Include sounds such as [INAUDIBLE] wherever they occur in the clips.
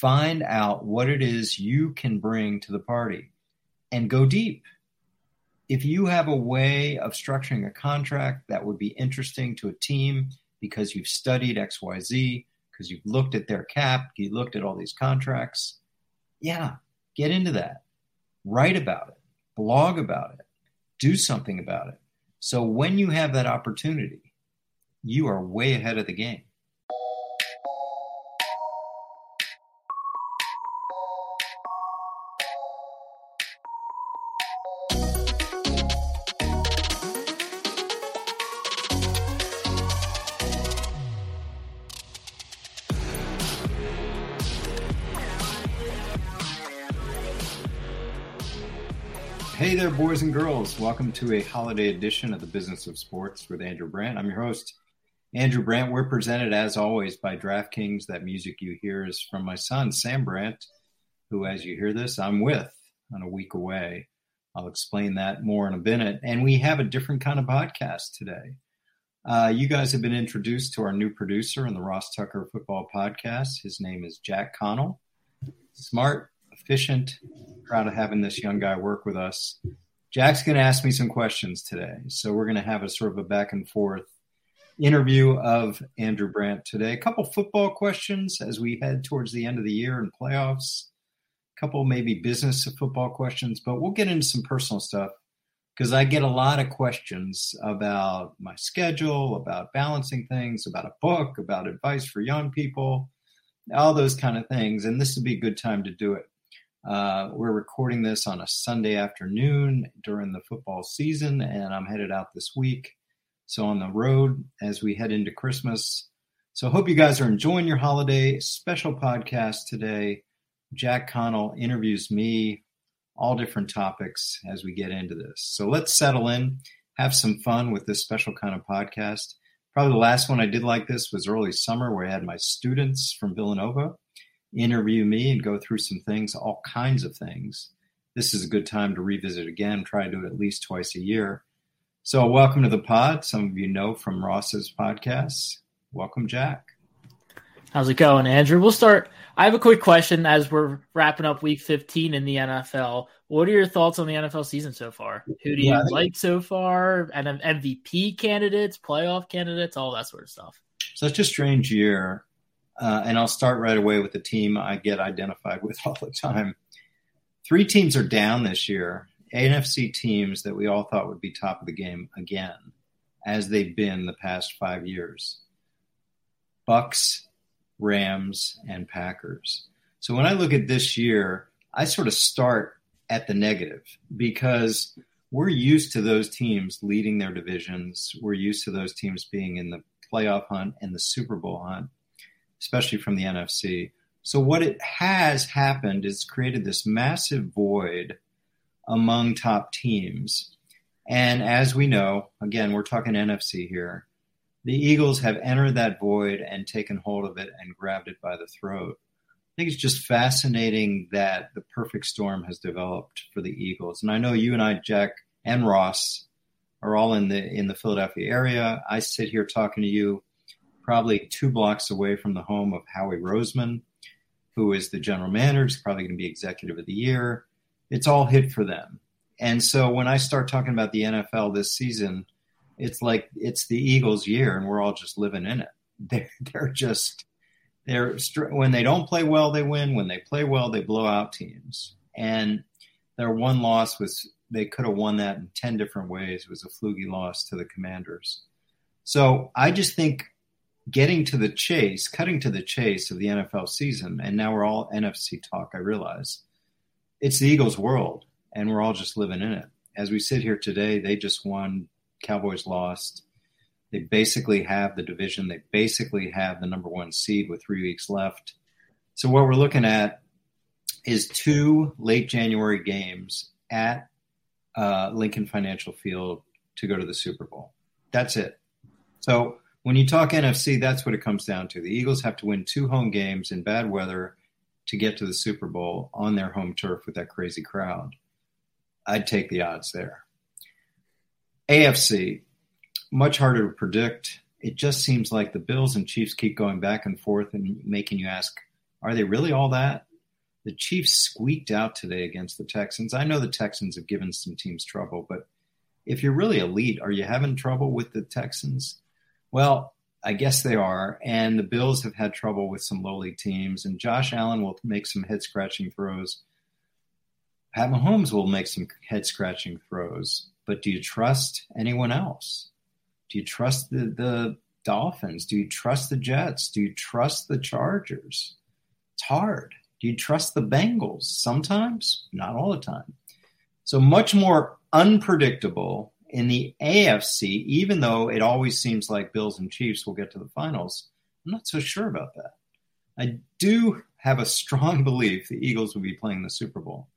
Find out what it is you can bring to the party and go deep. If you have a way of structuring a contract that would be interesting to a team because you've studied XYZ, because you've looked at their cap, you looked at all these contracts, yeah, get into that. Write about it, blog about it, do something about it. So when you have that opportunity, you are way ahead of the game. Boys and girls. Welcome to a holiday edition of the Business of Sports with Andrew Brandt. I'm your host, Andrew Brandt. We're presented, as always, by DraftKings. That music you hear is from my son, Sam Brandt, who, as you hear this, I'm with on a week away. I'll explain that more in a minute. And we have a different kind of podcast today. Uh, you guys have been introduced to our new producer in the Ross Tucker Football Podcast. His name is Jack Connell. Smart, efficient. Proud of having this young guy work with us. Jack's going to ask me some questions today. So we're going to have a sort of a back and forth interview of Andrew Brandt today. A couple football questions as we head towards the end of the year and playoffs. A couple maybe business of football questions, but we'll get into some personal stuff because I get a lot of questions about my schedule, about balancing things, about a book, about advice for young people, all those kind of things. And this would be a good time to do it. Uh, we're recording this on a Sunday afternoon during the football season, and I'm headed out this week. So, on the road as we head into Christmas. So, hope you guys are enjoying your holiday. Special podcast today. Jack Connell interviews me, all different topics as we get into this. So, let's settle in, have some fun with this special kind of podcast. Probably the last one I did like this was early summer, where I had my students from Villanova interview me and go through some things, all kinds of things. This is a good time to revisit again, try to do it at least twice a year. So, welcome to the pod. Some of you know from Ross's podcasts. Welcome, Jack. How's it going, Andrew? We'll start. I have a quick question as we're wrapping up week 15 in the NFL. What are your thoughts on the NFL season so far? Who do you yeah, like so far? And MVP candidates, playoff candidates, all that sort of stuff. Such a strange year. Uh, and I'll start right away with the team I get identified with [LAUGHS] all the time. Three teams are down this year. NFC teams that we all thought would be top of the game again, as they've been the past five years. Bucs, Rams, and Packers. So when I look at this year, I sort of start at the negative because we're used to those teams leading their divisions. We're used to those teams being in the playoff hunt and the Super Bowl hunt especially from the NFC. So what it has happened is created this massive void among top teams. And as we know, again, we're talking NFC here, the Eagles have entered that void and taken hold of it and grabbed it by the throat. I think it's just fascinating that the perfect storm has developed for the Eagles. And I know you and I, Jack and Ross, are all in the in the Philadelphia area. I sit here talking to you probably two blocks away from the home of Howie Roseman, who is the general manager. He's probably going to be executive of the year. It's all hit for them. And so when I start talking about the NFL this season, it's like it's the Eagles' year, and we're all just living in it. [LAUGHS] They're, they're just they're when they don't play well, they win. When they play well, they blow out teams. And their one loss was they could have won that in ten different ways. It was a fluky loss to the Commanders. So I just think getting to the chase, cutting to the chase of the NFL season, and now we're all NFC talk, I realize. It's the Eagles' world, and we're all just living in it. As we sit here today, they just won, Cowboys lost. They basically have the division, they basically have the number one seed with three weeks left. So, what we're looking at is two late January games at uh, Lincoln Financial Field to go to the Super Bowl. That's it. So, when you talk NFC, that's what it comes down to. The Eagles have to win two home games in bad weather to get to the Super Bowl on their home turf with that crazy crowd. I'd take the odds there. AFC, much harder to predict. It just seems like the Bills and Chiefs keep going back and forth and making you ask, Are they really all that? The Chiefs squeaked out today against the Texans. I know the Texans have given some teams trouble, but if you're really elite, are you having trouble with the Texans? Well, I guess they are. And the Bills have had trouble with some lowly teams, and Josh Allen will make some head scratching throws. Pat Mahomes will make some head scratching throws. But do you trust anyone else? Do you trust the, the Dolphins? Do you trust the Jets? Do you trust the Chargers? It's hard. Do you trust the Bengals? Sometimes, not all the time. So much more unpredictable in the AFC, even though it always seems like Bills and Chiefs will get to the finals. I'm not so sure about that. I do have a strong [LAUGHS] belief the Eagles will be playing the Super Bowl.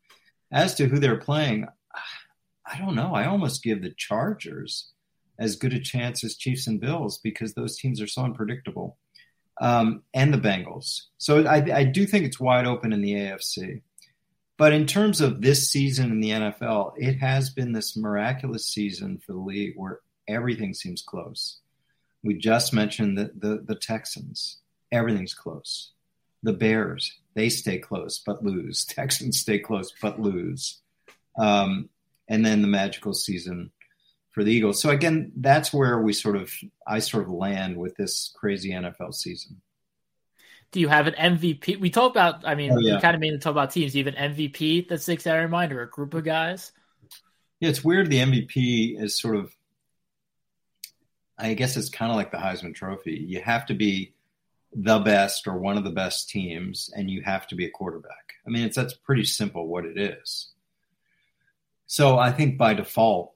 As to who they're playing, I don't know. I almost give the Chargers as good a chance as Chiefs and Bills because those teams are so unpredictable um, and the Bengals. So I, I do think it's wide open in the AFC. But in terms of this season in the NFL, it has been this miraculous season for the league where everything seems close. We just mentioned the, the, the Texans. Everything's close. The Bears, they stay close but lose. [LAUGHS] Texans stay close but lose. Um, and then the magical season for the Eagles. So again, that's where we sort of I sort of land with this crazy NFL season. Do you have an MVP? We talk about. I mean, oh, yeah. we kind of mainly talk about teams. Do you have an MVP that sticks out in mind, or a group of guys? Yeah, it's weird. The MVP is sort of. I guess it's kind of like the Heisman Trophy. You have to be the best or one of the best teams, and you have to be a quarterback. I mean, it's that's pretty simple what it is. So I think by default,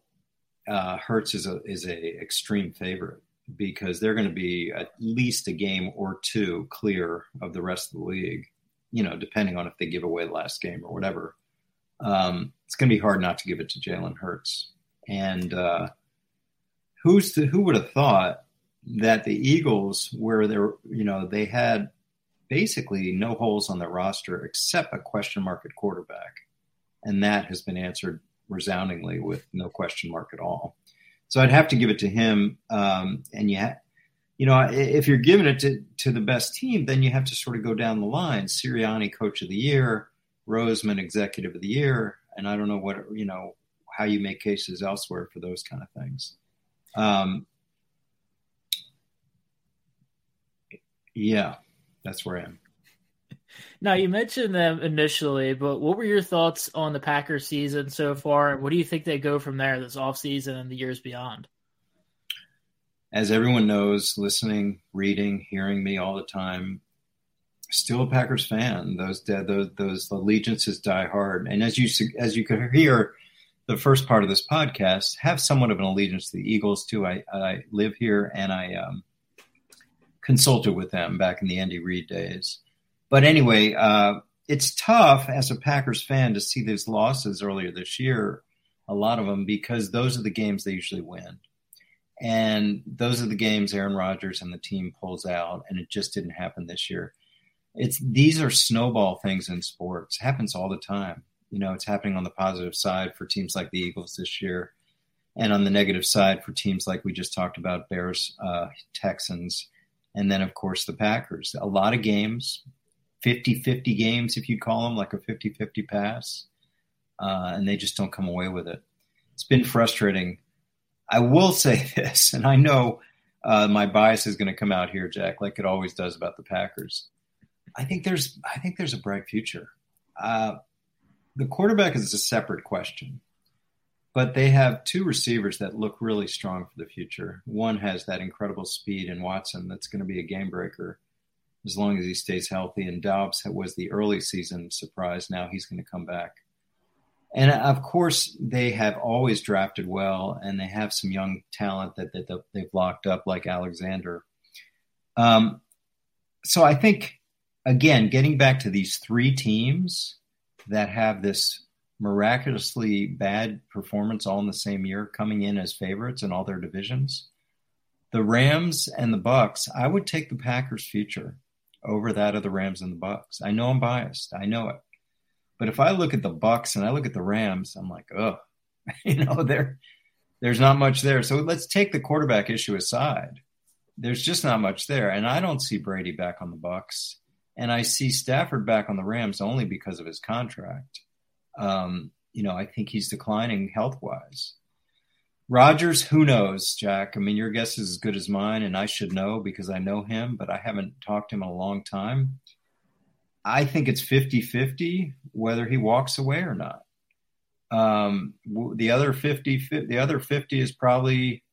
uh, Hurts is a is a extreme favorite because they're going to be at least a game or two clear of the rest of the league. You know, depending on if they give away the last game or whatever. Um, it's going to be hard not to give it to Jalen Hurts. And uh, who's the, who would have thought that the Eagles, where they're you know they had basically no holes on their roster except a question mark at quarterback, and that has been answered resoundingly with no question mark at all. So I'd have to give it to him. Um, and ha- you know, if you're giving it to, to the best team, then you have to sort of go down the line. Sirianni, coach of the year, Roseman, executive of the year, and I don't know what you know how you make cases elsewhere for those kind of things. Um, yeah, that's where I am. Now you mentioned them initially, but what were your thoughts on the Packers season so far? What do you think they go from there this offseason and the years beyond? As everyone knows, listening, reading, hearing me all the time, still a Packers fan. Those those those allegiances die hard. And as you as you could hear, the first part of this podcast have somewhat of an allegiance to the Eagles too. I I live here and I um, consulted with them back in the Andy Reid days. But anyway, uh, it's tough as a Packers fan to see these losses earlier this year, a lot of them, because those are the games they usually win. And those are the games Aaron Rodgers and the team pulls out, and it just didn't happen this year. It's these are snowball things in sports. It happens all the time. You know, it's happening on the positive side for teams like the Eagles this year, and on the negative side for teams like we just talked about, Bears, uh, Texans, and then of course the Packers. A lot of games, 50 50 games, if you'd call them, like a 50 50 pass. Uh, and they just don't come away with it. It's been frustrating. I will [LAUGHS] say this, and I know uh, my bias is going to come out here, Jack, like it always does about the Packers. I think there's, I think there's a bright future. Uh, the quarterback is a separate question, but they have two receivers that look really strong for the future. One has that incredible speed in Watson that's going to be a game breaker as long as he stays healthy. And Doubs was the early season surprise. Now he's going to come back. And of course, they have always drafted well, and they have some young talent that, that, they've locked up, like Alexander. Um, so I think, again, getting back to these three teams that have this miraculously bad performance all in the same year, coming in as favorites in all their divisions. The Rams and the Bucs, I would take the Packers' future over that of the Rams and the Bucs. I know I'm biased. I know it. But if I look at the Bucs and I look at the Rams, I'm like, oh, [LAUGHS] you know, there there's not much there. So let's take the quarterback issue aside. There's just not much there. And I don't see Brady back on the Bucs. And I see Stafford back on the Rams only because of his contract. Um, you know, I think he's declining health wise. Rodgers, who knows, Jack? I mean, your guess is as good as mine, and I should know because I know him, but I haven't talked to him in a long time. I think it's 50 50 whether he walks away or not. Um, the other 50, the other 50 is probably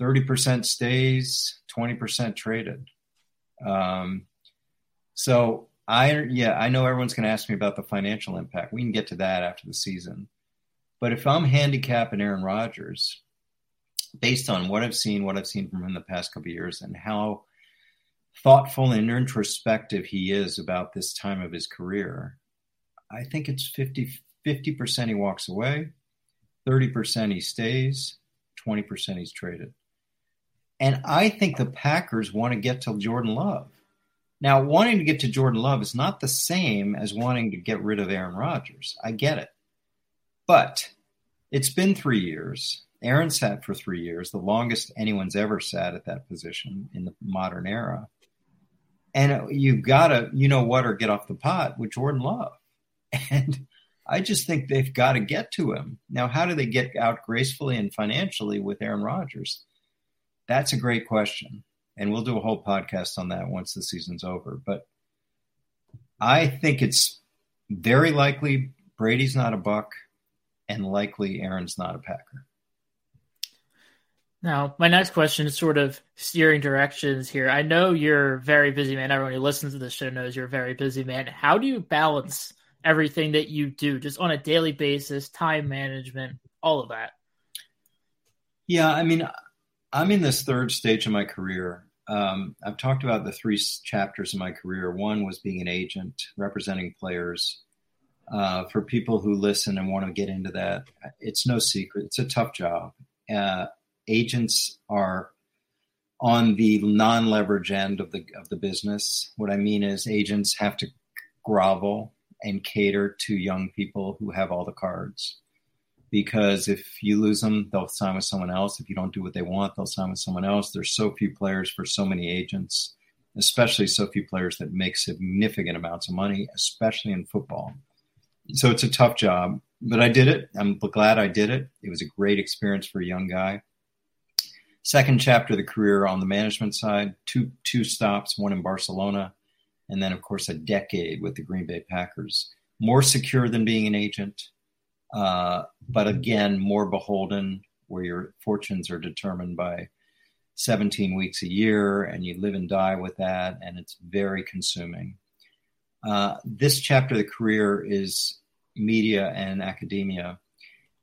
30% stays, 20% traded. Um, so I, yeah, I know everyone's going to ask me about the financial impact. We can get to that after the season. But if I'm handicapping Aaron Rodgers, based on what I've seen, what I've seen from him the past couple years, and how thoughtful and introspective he is about this time of his career, I think it's 50 50% he walks away, 30% he stays, 20% he's traded. And I think the Packers want to get to Jordan Love. Now, wanting to get to Jordan Love is not the same as wanting to get rid of Aaron Rodgers. I get it. But it's been three years. Aaron sat for three years, the longest anyone's ever sat at that position in the modern era. And you've gotta, you know what, or get off the pot with Jordan Love. [LAUGHS] And I just think they've got to get to him. Now, how do they get out gracefully and financially with Aaron Rodgers? That's a great question. And we'll do a whole podcast on that once the season's over. But I think it's very likely Brady's not a Buc and likely Aaron's not a Packer. Now, my next question is sort of steering directions here. I know you're a very busy man. Everyone who listens to this show knows you're a very busy man. How do you balance everything that you do just on a daily basis, time management, all of that? Yeah, I mean, I'm in this third stage of my career. Um, I've talked about the three chapters of my career. One was being an agent, representing players uh, for people who listen and want to get into that, it's no secret. It's a tough job. Uh, agents are on the non-leverage end of the of the business. What I mean is, agents have to grovel and cater to young people who have all the cards. Because if you lose them, they'll sign with someone else. If you don't do what they want, they'll sign with someone else. There's so few players for so many agents, especially so few players that make significant amounts of money, especially in football so it's a tough job, but I did it. I'm glad I did it. It was a great experience for a young guy. Second chapter of the career on the management side, two two stops, one in Barcelona, and then of course a decade with the Green Bay Packers. More secure than being an agent, uh, but again more beholden, where your fortunes are determined by 17 weeks a year, and you live and die with that, and it's very consuming. Uh, this chapter of the career is media and academia.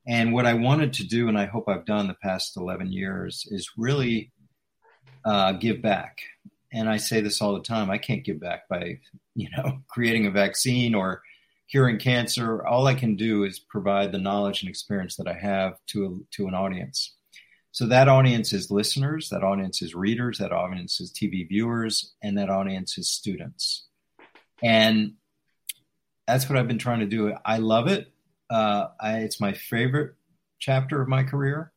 And what I wanted to do, and I hope I've done the past 11 years, is really uh, give back. And I say this all the time I can't give back by, you know, [LAUGHS] creating a vaccine or curing cancer. All I can do is provide the knowledge and experience that I have to, a, to an audience. So that audience is listeners, that audience is readers, that audience is TV viewers, and that audience is students. And that's what I've been trying to do. I love it. Uh, I, it's my favorite chapter of my career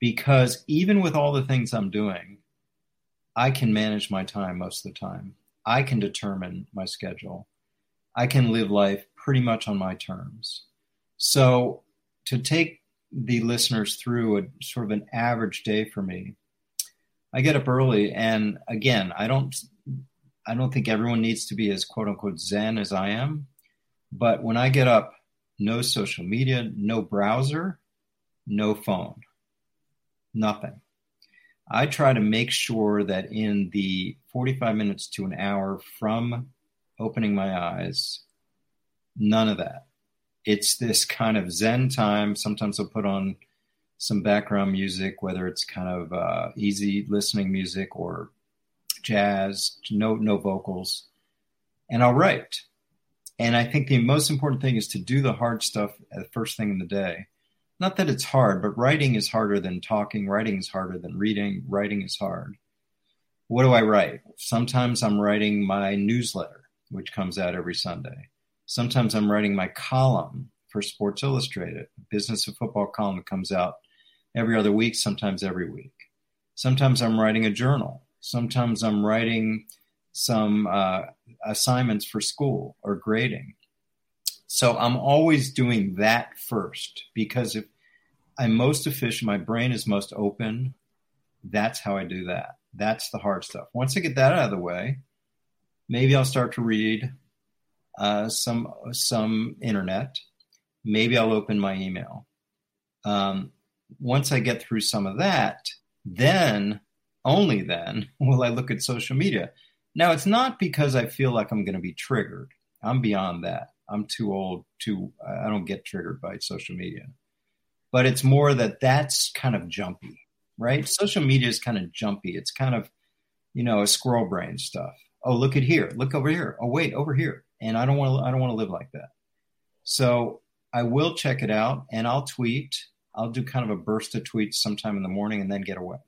because even with all the things I'm doing, I can manage my time most of the time. I can determine my schedule. I can live life pretty much on my terms. So to take the listeners through a sort of an average day for me, I get up early and again, I don't I don't think everyone needs to be as quote unquote zen as I am. But when I get up, no social media, no browser, no phone, nothing. I try to make sure that in the 45 minutes to an hour from opening my eyes, none of that. It's this kind of Zen time. Sometimes I'll put on some background music, whether it's kind of uh, easy listening music or jazz, no no vocals, and I'll write. And I think the most important thing is to do the hard stuff the first thing in the day. Not that it's hard, but writing is harder than talking. Writing is harder than reading. Writing is hard. What do I write? Sometimes I'm writing my newsletter, which comes out every Sunday. Sometimes I'm writing my column for Sports Illustrated, a business of football column that comes out every other week, sometimes every week. Sometimes I'm writing a journal. Sometimes I'm writing some uh, assignments for school or grading. So I'm always doing that first because if I'm most efficient, my brain is most open. That's how I do that. That's the hard stuff. Once I get that out of the way, maybe I'll start to read uh, some some internet. Maybe I'll open my email. Um, once I get through some of that, then only then will I look at social media. Now, it's not because I feel like I'm going to be triggered. I'm beyond that. I'm too old to, I don't get triggered by social media. But it's more that that's kind of jumpy, right? Social media is kind of jumpy. It's kind of, you know, a squirrel brain stuff. Oh, look at here. Look over here. Oh, wait, over here. And I don't want to, I don't want to live like that. So I will check it out and I'll tweet. I'll do kind of a burst of tweets sometime in the morning and then get away.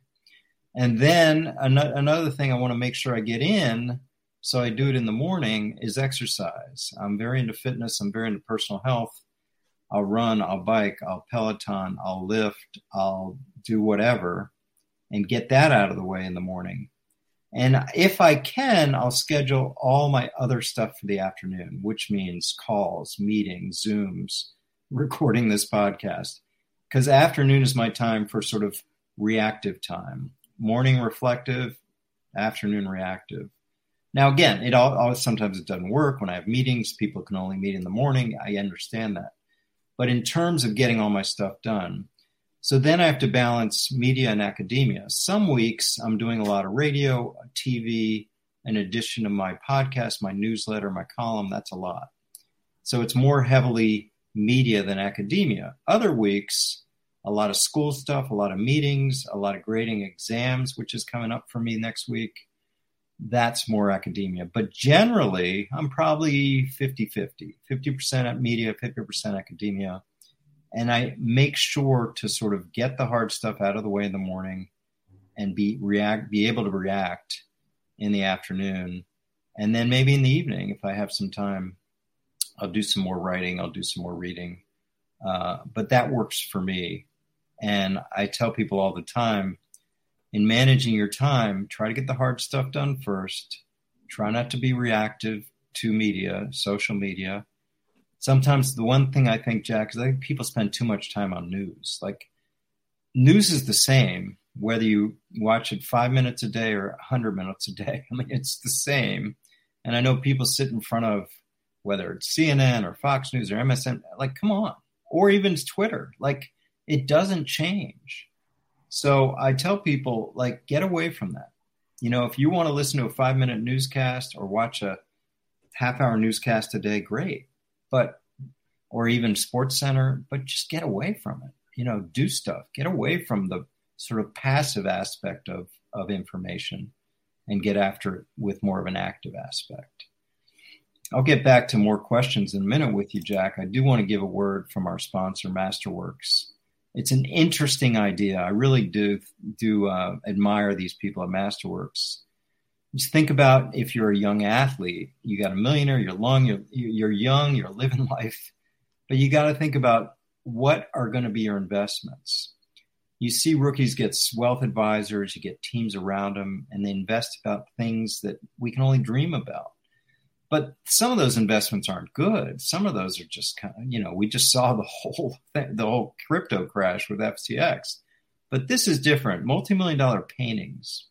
And then an- another thing I want to make sure I get in, so I do it in the morning, is exercise. I'm very into fitness, I'm very into personal health. I'll run, I'll bike, I'll Peloton, I'll lift, I'll do whatever and get that out of the way in the morning. And if I can, I'll schedule all my other stuff for the afternoon, which means calls, meetings, Zooms, [LAUGHS] recording this podcast. Because afternoon is my time for sort of reactive time morning reflective, afternoon reactive. Now, again, it all, all, sometimes it doesn't work when I have meetings. People can only meet in the morning. I understand that, but in terms of getting all my stuff done, so then I have to balance media and academia. Some weeks I'm doing a lot of radio, TV, in addition to my podcast, my newsletter, my column. That's a lot. So it's more heavily media than academia. Other weeks a lot of school stuff, a lot of meetings, a lot of grading exams, which is coming up for me next week. That's more academia. But generally, I'm probably 50 50, 50% at media, 50% academia. And I make sure to sort of get the hard stuff out of the way in the morning and be react be able to react in the afternoon. And then maybe in the evening, if I have some time, I'll do some more writing, I'll do some more reading. Uh, but that works for me. And I tell people all the time in managing your time, try to get the hard stuff done first. Try not to be reactive to media, social media. Sometimes the one thing I think, Jack, is I think people spend too much time on news. Like, news is the same whether you watch it five minutes a day or 100 minutes a day. [LAUGHS] I mean, it's the same. And I know people sit in front of whether it's CNN or Fox News or MSN, like, come on, or even Twitter. Like, it doesn't change. So I tell people, like, get away from that. You know, if you want to listen to a five minute newscast or watch a half hour newscast a day, great. But, or even Sports Center, but just get away from it. You know, do stuff. Get away from the sort of passive aspect of, of information and get after it with more of an active aspect. I'll get back to more questions in a minute with you, Jack. I do want to give a word from our sponsor, Masterworks it's an interesting idea. I really do do uh, admire these people at Masterworks. Just think about if you're a young athlete, you got a millionaire, you're long, you're, you're young, you're living [LAUGHS] life, but you got to think about what are going to be your investments. You see rookies get wealth advisors, you get teams around them, and they invest about things that we can only dream about. But some of those investments aren't good. Some of those are just kind of, you know, we just saw the [LAUGHS] whole thing, the whole crypto crash with FTX. But this is different. Multi-million dollar paintings.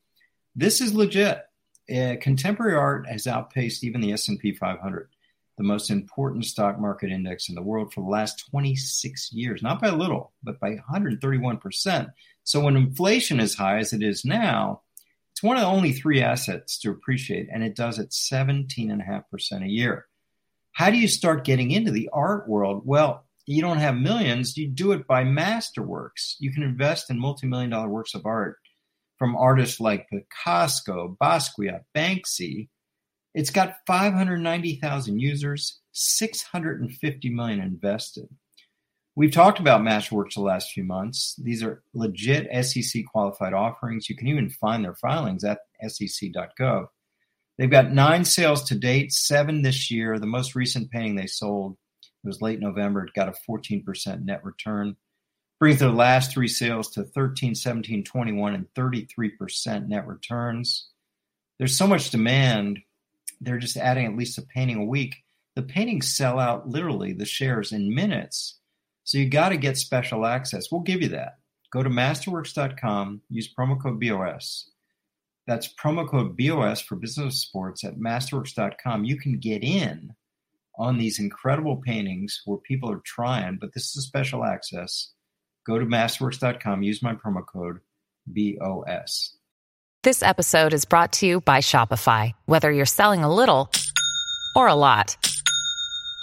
This is legit. Uh, contemporary art has outpaced even the S&P 500, the most important stock market index in the world for the last 26 years. Not by a little, but by 131%. So when inflation is high as it is now, it's one of the only three assets to appreciate, and it does it 17.5% a year. How do you start getting into the art world? Well, you don't have millions, you do it by masterworks. You can invest in multi million dollar works of art from artists like Picasso, Basquiat, Banksy. It's got 590,000 users, 650 million invested. We've talked about Masterworks the last few months. These are legit SEC qualified offerings. You can even find their filings at sec.gov. They've got nine sales to date, seven this year. The most recent painting they sold was late November. It got a 14% net return. Brings their last three sales to 13, 17, 21, and 33% net returns. There's so much demand they're just adding at least a painting a week. The paintings sell out literally the shares in minutes. So you got to get special access. We'll give you that. Go to masterworks.com, use promo code BOS. That's promo code BOS for business sports at masterworks.com. You can get in on these incredible paintings where people are trying, but this is special access. Go to masterworks.com, use my promo code BOS. This episode is brought to you by Shopify. Whether you're selling a little or a lot,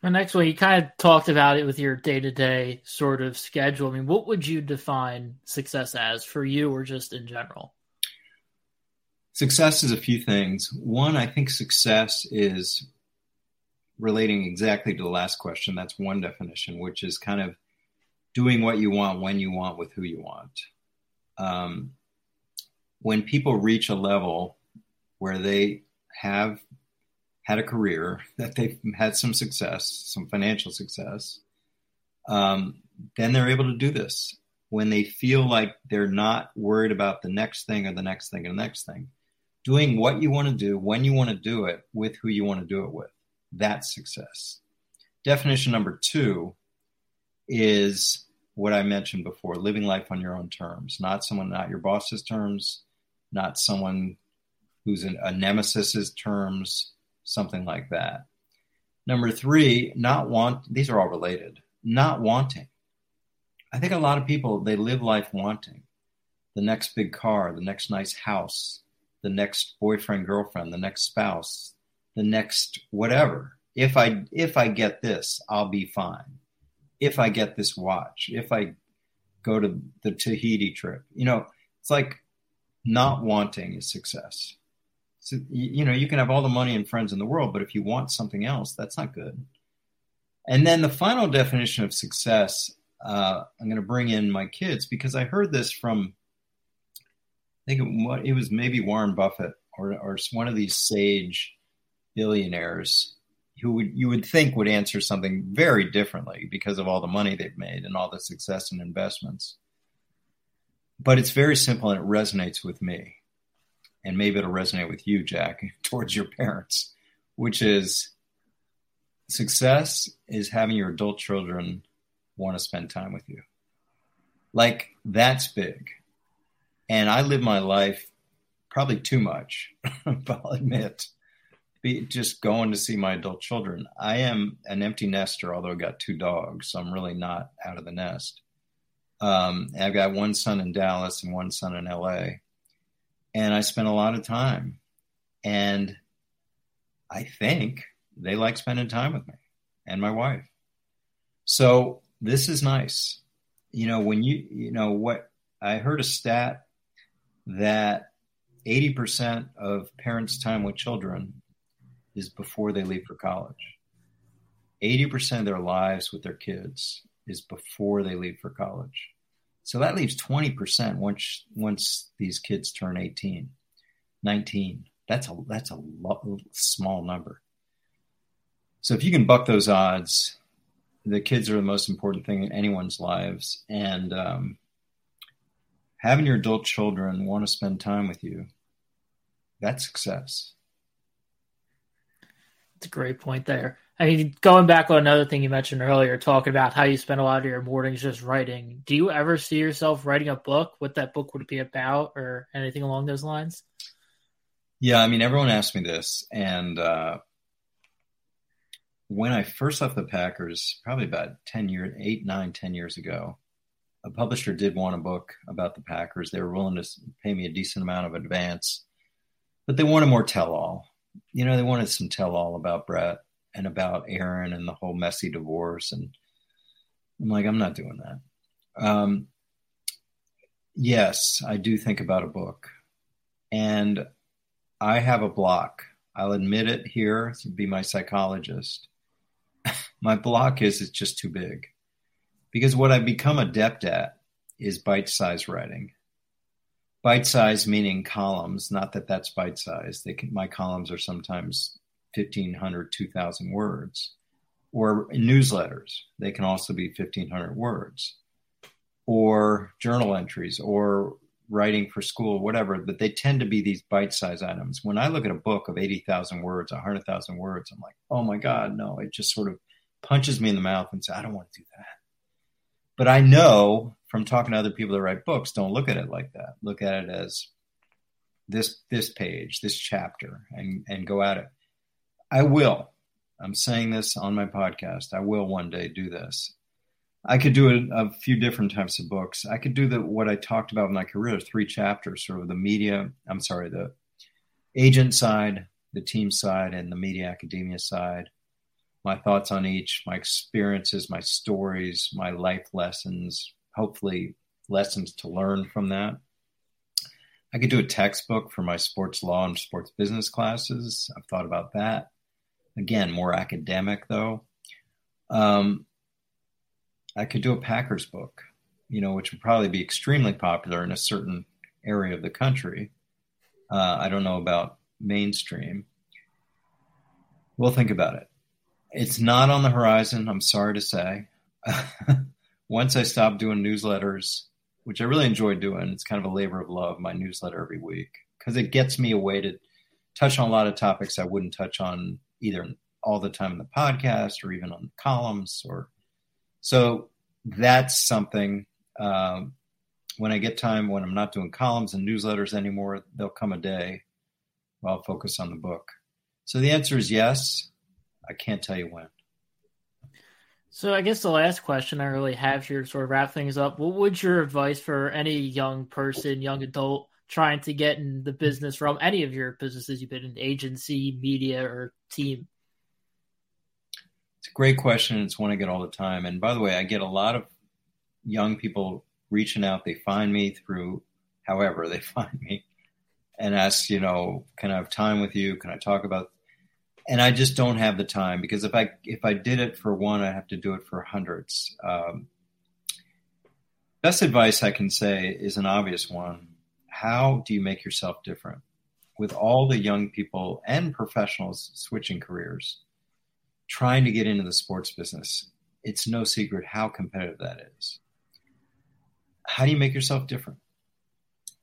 The next one, you kind of talked about it with your day to day sort of schedule. I mean, what would you define success as for you or just in general? Success is a few things. One, I think success is relating exactly to the last question. That's one definition, which is kind of doing what you want, when you want, with who you want. Um, when people reach a level where they have had a career, that they've had some success, some financial success, um, then they're able to do this. When they feel like they're not worried about the next thing or the next thing or the next thing, doing what you want to do, when you want to do it, with who you want to do it with. That's success. Definition number two is what I mentioned before living life on your own terms, not someone, not your boss's terms, not someone who's an, a nemesis's terms, something like that. Number three, not want, these are all related, not wanting. I think a lot of people, they live life wanting the next big car, the next nice house, the next boyfriend, girlfriend, the next spouse, the next whatever. If I if I get this, I'll be fine. If I get this watch, if I go to the Tahiti trip, you know, it's like not wanting is success. So, you, know, you can have all the money and friends in the world, but if you want something else, that's not good. And then the final definition of success, uh, I'm going to bring in my kids because I heard this from, I think it, it was maybe Warren Buffett or, or one of these sage billionaires who would, you would think would answer something very differently because of all the money they've made and all the success and investments. But it's very simple and it resonates with me. And maybe it'll resonate with you, Jack, [LAUGHS] towards your parents, which is success is having your adult children want to spend time with you. Like that's big. And I live my life probably too much, [LAUGHS] I'll admit be just going to see my adult children. I am an empty nester, although I've got two dogs, so I'm really not out of the nest. Um, I've got one son in Dallas and one son in LA, and I spend a lot of time. And I think they like spending time with me and my wife. So this is nice. You know, when you, you know, what I heard a stat that 80% of parents' time with children is before they leave for college. 80% of their lives with their kids is before they leave for college. So that leaves 20% once once these kids turn 18, 19. That's a that's a lo- small number. So if you can buck those odds, the kids are the most important thing in anyone's lives, and um, having your adult children want to spend time with you, that's success. It's a great point there. I mean, going back on another thing you mentioned earlier, talking about how you spend a lot of your mornings just writing. Do you ever see yourself writing a book? What that book would be about, or anything along those lines? Yeah, I mean, everyone asks me this, and uh, when I first left the Packers, probably about ten years, eight, nine, ten years ago, a publisher did want a book about the Packers. They were willing to pay me a decent amount of advance, but they wanted more tell-all you know, they wanted some tell all about Brett and about Aaron and the whole messy divorce. And I'm like, I'm not doing that. Um, yes, I do think about a book. And I have a block. I'll admit it here to be my psychologist. [LAUGHS] My block is it's just too big. Because what I've become adept at is bite size writing. Bite size meaning columns, not that that's bite size. my columns are sometimes 1,500, 2,000 words. Or newsletters, they can also be 1,500 words. Or journal entries, or writing for school, whatever, but they tend to be these bite size items. When I look at a book of 80,000 words, 100,000 words, I'm like, oh my God, no, it just sort of punches me in the mouth and says, I don't want to do that. But I know from talking to other people that write books, don't look at it like that. Look at it as this this page, this chapter, and and go at it. I will. I'm saying this on my podcast. I will one day do this. I could do a, a, few different types of books. I could do the what I talked about in my career, three chapters, sort of the media. I'm sorry, the agent side, the team side, and the media academia side. My thoughts on each, my experiences, my stories, my life lessons. Hopefully, lessons to learn from that. I could do a textbook for my sports law and sports business classes. I've thought about that. Again, more academic though. Um, I could do a Packers book, you know, which would probably be extremely popular in a certain area of the country. Uh, I don't know about mainstream. We'll think about it. It's not on the horizon, I'm sorry to say. [LAUGHS] Once I stopped doing newsletters, which I really enjoy doing, it's kind of a labor of love, my newsletter every week, because it gets me away to touch on a lot of topics I wouldn't touch on either all the time in the podcast or even on columns or so that's something. Um, when I get time, when I'm not doing columns and newsletters anymore, there'll come a day where I'll focus on the book. So the answer is yes. I can't tell you when. So I guess the last question I really have here to sort of wrap things up. What would your advice for any young person, young adult trying to get in the business from any of your businesses you've been in agency, media, or team? It's a great question. It's one I get all the time. And by the way, I get a lot of young people reaching out. They find me through however they [LAUGHS] find me and ask, you know, can I have time with you? Can I talk about and I just don't have the time because if I if I did it for one, I have to do it for hundreds. Um, best advice I can say is an obvious one. How do you make yourself different? With all the young people and professionals switching careers, trying to get into the sports business, it's no secret how competitive that is. How do you make yourself different?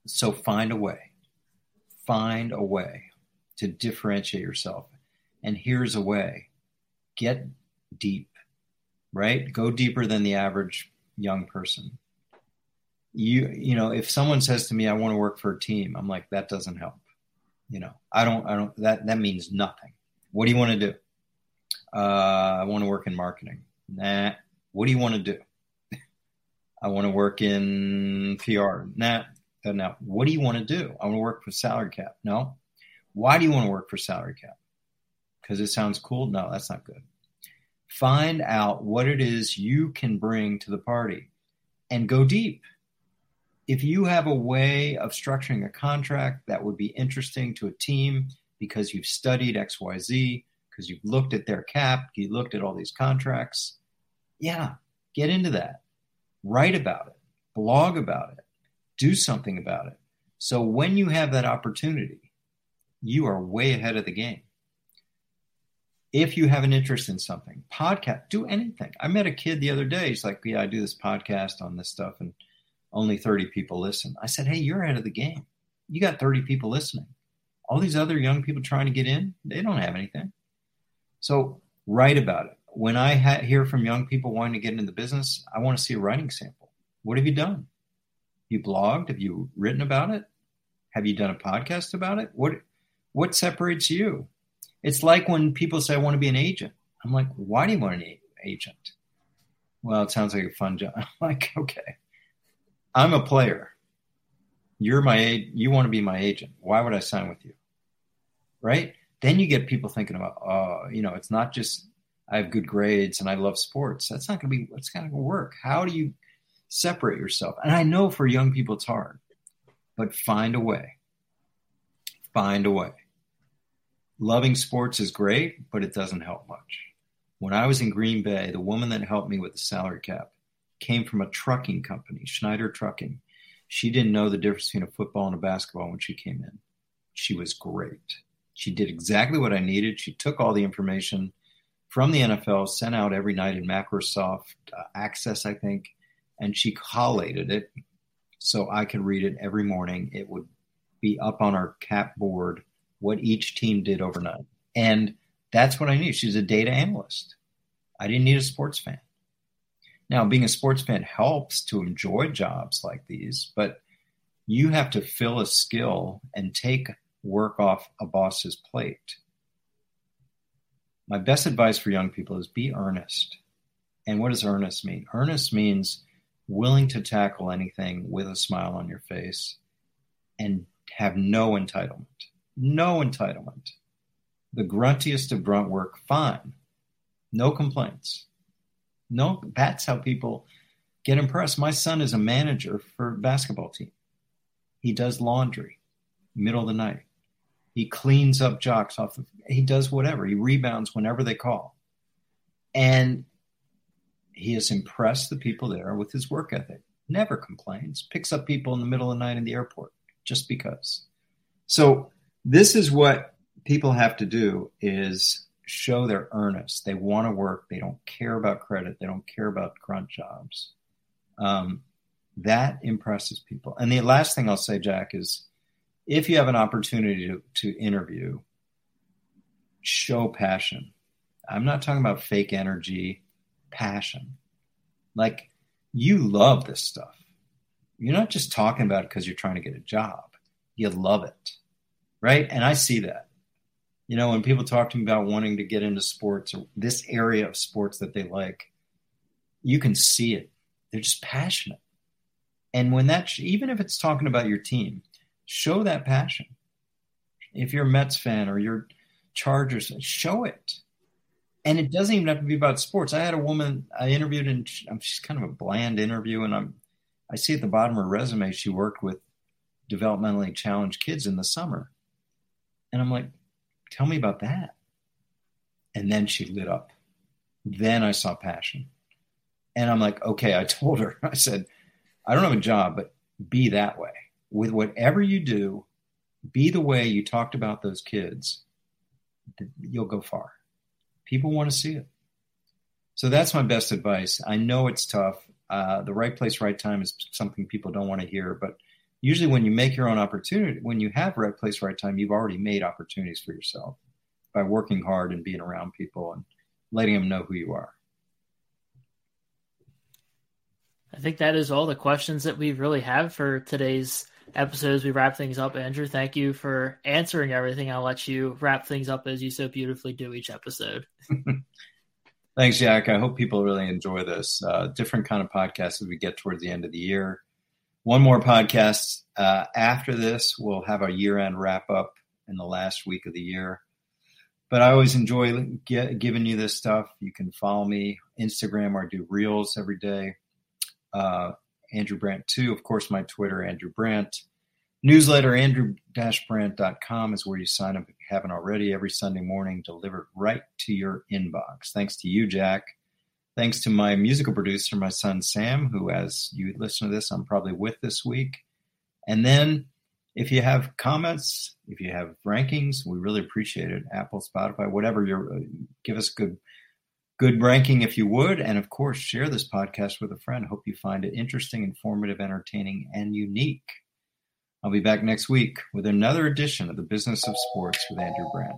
So find a way. Find a way to differentiate yourself. And here's a way get deep, right? Go deeper than the average young person. You, you know, if someone says to me, I want to work for a team, I'm like, that doesn't help. You know, I don't, I don't, that, that means nothing. What do you want to do? Uh, I want to work in marketing. Nah. What do you want to do? [LAUGHS] I want to work in PR. Nah. Now, what do you want to do? I want to work for salary cap. No. Why do you want to work for salary cap? Because it sounds cool. No, that's not good. Find out what it is you can bring to the party and go deep. If you have a way of structuring a contract that would be interesting to a team because you've studied XYZ, because you've looked at their cap, you looked at all these contracts. Yeah, get into that. Write about it, blog about it, do something about it. So when you have that opportunity, you are way ahead of the game. If you have an interest in something, podcast, do anything. I met a kid the other day. He's like, Yeah, I do this podcast on this stuff, and only 30 people listen. I said, Hey, you're ahead of the game. You got 30 people listening. All these other young people trying to get in, they don't have anything. So write about it. When I ha- hear from young people wanting to get into the business, I want to see a writing sample. What have you done? You blogged? Have you written about it? Have you done a podcast about it? What what separates you? It's like when people say I want to be an agent. I'm like, why do you want an agent? Well, it sounds like a fun job. [LAUGHS] I'm like, okay, I'm a player. You're my you want to be my agent. Why would I sign with you? Right? then you get people thinking about, uh, you know, it's not just I have good grades and I love sports. That's not going to be, not going to work. How do you separate yourself? And I know for young people it's hard, but find a way. Find a way. Loving sports is great, but it doesn't help much. When I was in Green Bay, the woman that helped me with the salary cap came from a trucking company, Schneider Trucking. She didn't know the difference between a football and a basketball when she came in. She was great. She did exactly what I needed. She took all the information from the NFL, sent out every night in Microsoft uh, Access, I think, and she collated it so I could read it every morning. It would be up on our cap board what each team did overnight. And that's what I knew. She's a data analyst. I didn't need a sports fan. Now, being a sports fan helps to enjoy jobs like these, but you have to fill a skill and take work off a boss's plate. My best advice for young people is be earnest. And what does earnest mean? Earnest means willing to tackle anything with a smile on your face and have no entitlement. No entitlement. The gruntiest of grunt work, fine. No complaints. No, that's how people get impressed. My son is a manager for a basketball team. He does laundry, middle of the night. He cleans up jocks off. Of, he does whatever. He rebounds whenever they call, and he has impressed the people there with his work ethic. Never complains. Picks up people in the middle of the night in the airport just because. So this is what people have to do: is show they're earnest. They want to work. They don't care about credit. They don't care about grunt jobs. Um, that impresses people. And the last thing I'll say, Jack, is if you have an opportunity to, to interview, show passion. I'm not talking about fake energy, passion. Like you love this stuff. You're not just talking about it because you're trying to get a job. You love it. Right. And I see that you know, when people talk to me about wanting to get into sports or this area of sports that they like, you can see it. They're just passionate. And when that, even if it's talking about your team, show that passion. If you're a Mets fan or you're Chargers, show it. And it doesn't even have to be about sports. I had a woman I interviewed, and she's kind of a bland interview, and I'm, I see at the bottom of her resume she worked with developmentally challenged kids in the summer, and I'm like, Tell me about that. And then she lit up. Then I saw passion. And I'm like, okay, I [LAUGHS] told her, I said, I don't have a job, but be that way. With whatever you do, be the way you talked about those kids. You'll go far. People want to see it. So that's my best advice. I know it's tough. Uh, the right place, right time is something people don't want to hear, but usually when you make your own opportunity, when you have right place, right time, you've already made opportunities for yourself by working hard and being around people and letting them know who you are. I think that is all the questions that we really have for today's episode as we wrap things up. Andrew, thank you for answering everything. I'll let you wrap things up as you so beautifully do each episode. [LAUGHS] [LAUGHS] Thanks, Jack. I hope people really enjoy this. Uh, different kind of podcast as we get towards the end of the year one more podcast uh, after this. We'll have our year end wrap up in the last week of the year. But I always enjoy get, giving you this stuff. You can follow me Instagram or do reels every day. Uh, Andrew Brandt too. Of course, my Twitter, Andrew Brandt. Newsletter, andrew-brandt.com is where you sign up if you haven't already every Sunday morning delivered right to your inbox. Thanks to you, Jack. Thanks to my musical producer, my son Sam, who, as you listen to this, I'm probably with this week. And then if you have comments, if you have rankings, we really appreciate it. Apple, Spotify, whatever you're, uh, give us good, good ranking if you would. And of course, share this podcast with a friend. Hope you find it interesting, informative, entertaining, and unique. I'll be back next week with another edition of the Business of Sports with Andrew Brandt.